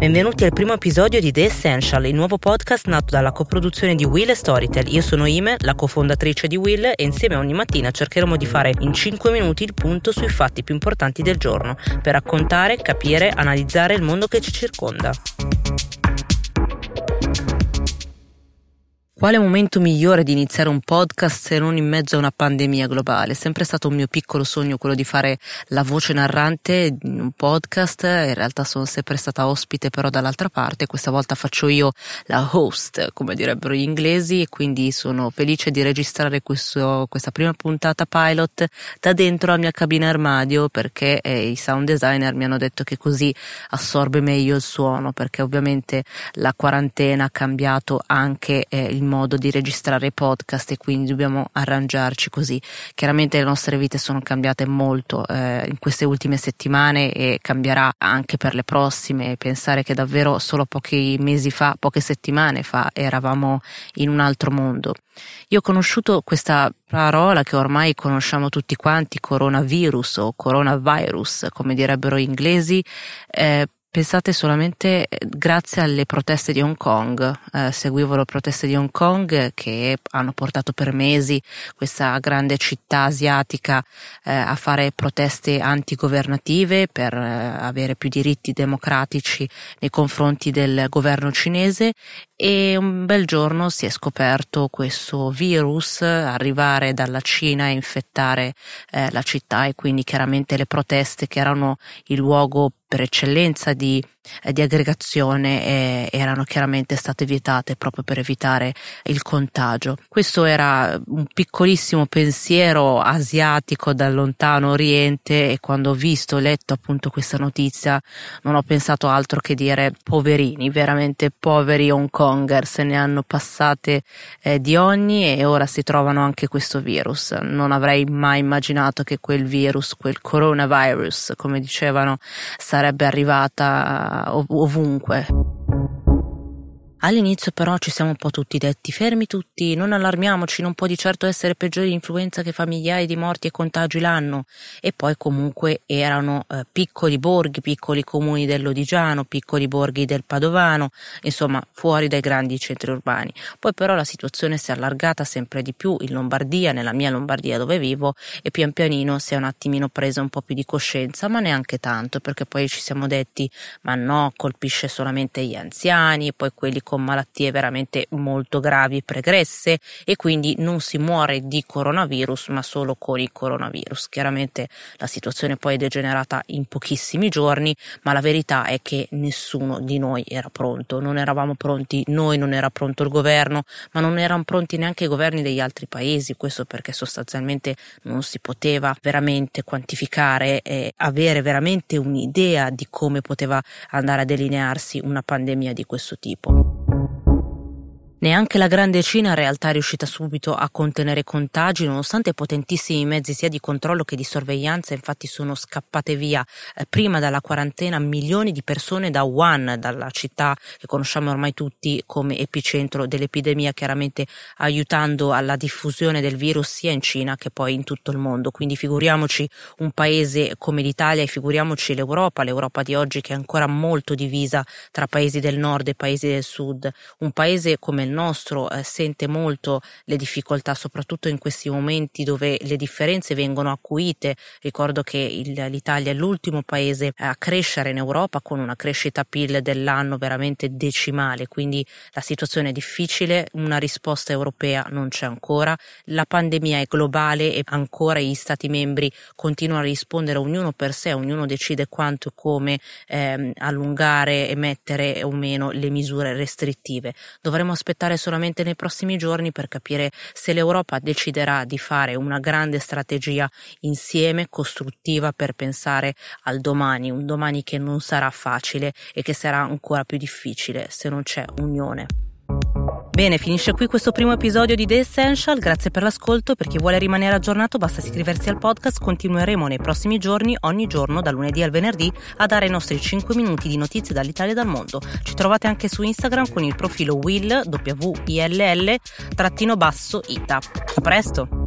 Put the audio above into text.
Benvenuti al primo episodio di The Essential, il nuovo podcast nato dalla coproduzione di Will e Storytel. Io sono Ime, la cofondatrice di Will e insieme ogni mattina cercheremo di fare in 5 minuti il punto sui fatti più importanti del giorno, per raccontare, capire, analizzare il mondo che ci circonda. Quale momento migliore di iniziare un podcast se non in mezzo a una pandemia globale? È sempre stato un mio piccolo sogno quello di fare la voce narrante in un podcast, in realtà sono sempre stata ospite però dall'altra parte, questa volta faccio io la host, come direbbero gli inglesi, e quindi sono felice di registrare questo, questa prima puntata pilot da dentro la mia cabina armadio perché eh, i sound designer mi hanno detto che così assorbe meglio il suono, perché ovviamente la quarantena ha cambiato anche eh, il modo di registrare podcast e quindi dobbiamo arrangiarci così. Chiaramente le nostre vite sono cambiate molto eh, in queste ultime settimane e cambierà anche per le prossime. Pensare che davvero solo pochi mesi fa, poche settimane fa, eravamo in un altro mondo. Io ho conosciuto questa parola che ormai conosciamo tutti quanti, coronavirus o coronavirus, come direbbero gli inglesi, eh, Pensate solamente eh, grazie alle proteste di Hong Kong, eh, seguivo le proteste di Hong Kong che hanno portato per mesi questa grande città asiatica eh, a fare proteste antigovernative per eh, avere più diritti democratici nei confronti del governo cinese e un bel giorno si è scoperto questo virus arrivare dalla Cina e infettare eh, la città e quindi chiaramente le proteste che erano il luogo per eccellenza di di aggregazione eh, erano chiaramente state vietate proprio per evitare il contagio. Questo era un piccolissimo pensiero asiatico dal lontano oriente e quando ho visto letto appunto questa notizia non ho pensato altro che dire poverini, veramente poveri Hong Konger, se ne hanno passate eh, di ogni e ora si trovano anche questo virus. Non avrei mai immaginato che quel virus, quel coronavirus, come dicevano, sarebbe arrivata ovunque. All'inizio però ci siamo un po' tutti detti fermi tutti, non allarmiamoci, non può di certo essere peggiore l'influenza che fa migliaia di morti e contagi l'anno. E poi comunque erano eh, piccoli borghi, piccoli comuni dell'Odigiano, piccoli borghi del Padovano, insomma fuori dai grandi centri urbani. Poi però la situazione si è allargata sempre di più in Lombardia, nella mia Lombardia dove vivo, e pian pianino si è un attimino presa un po' più di coscienza, ma neanche tanto, perché poi ci siamo detti ma no, colpisce solamente gli anziani, e poi quelli con malattie veramente molto gravi e pregresse e quindi non si muore di coronavirus ma solo con il coronavirus. Chiaramente la situazione poi è degenerata in pochissimi giorni, ma la verità è che nessuno di noi era pronto, non eravamo pronti noi, non era pronto il governo, ma non erano pronti neanche i governi degli altri paesi, questo perché sostanzialmente non si poteva veramente quantificare e avere veramente un'idea di come poteva andare a delinearsi una pandemia di questo tipo. Neanche la grande Cina in realtà è riuscita subito a contenere contagi, nonostante potentissimi mezzi sia di controllo che di sorveglianza, infatti sono scappate via eh, prima dalla quarantena milioni di persone da Wuhan, dalla città che conosciamo ormai tutti come epicentro dell'epidemia, chiaramente aiutando alla diffusione del virus sia in Cina che poi in tutto il mondo. Quindi figuriamoci un paese come l'Italia e figuriamoci l'Europa, l'Europa di oggi che è ancora molto divisa tra paesi del nord e paesi del sud, un paese come il nostro eh, sente molto le difficoltà, soprattutto in questi momenti dove le differenze vengono acuite. Ricordo che il, l'Italia è l'ultimo paese a crescere in Europa con una crescita PIL dell'anno veramente decimale, quindi la situazione è difficile, una risposta europea non c'è ancora, la pandemia è globale e ancora gli Stati membri continuano a rispondere ognuno per sé, ognuno decide quanto e come ehm, allungare e mettere o meno le misure restrittive. Dovremmo aspettare aspettare solamente nei prossimi giorni per capire se l'Europa deciderà di fare una grande strategia insieme, costruttiva, per pensare al domani, un domani che non sarà facile e che sarà ancora più difficile se non c'è unione. Bene, finisce qui questo primo episodio di The Essential, grazie per l'ascolto, per chi vuole rimanere aggiornato basta iscriversi al podcast, continueremo nei prossimi giorni, ogni giorno, dal lunedì al venerdì, a dare i nostri 5 minuti di notizie dall'Italia e dal mondo. Ci trovate anche su Instagram con il profilo will, W-I-L-L, trattino basso, ita. A presto!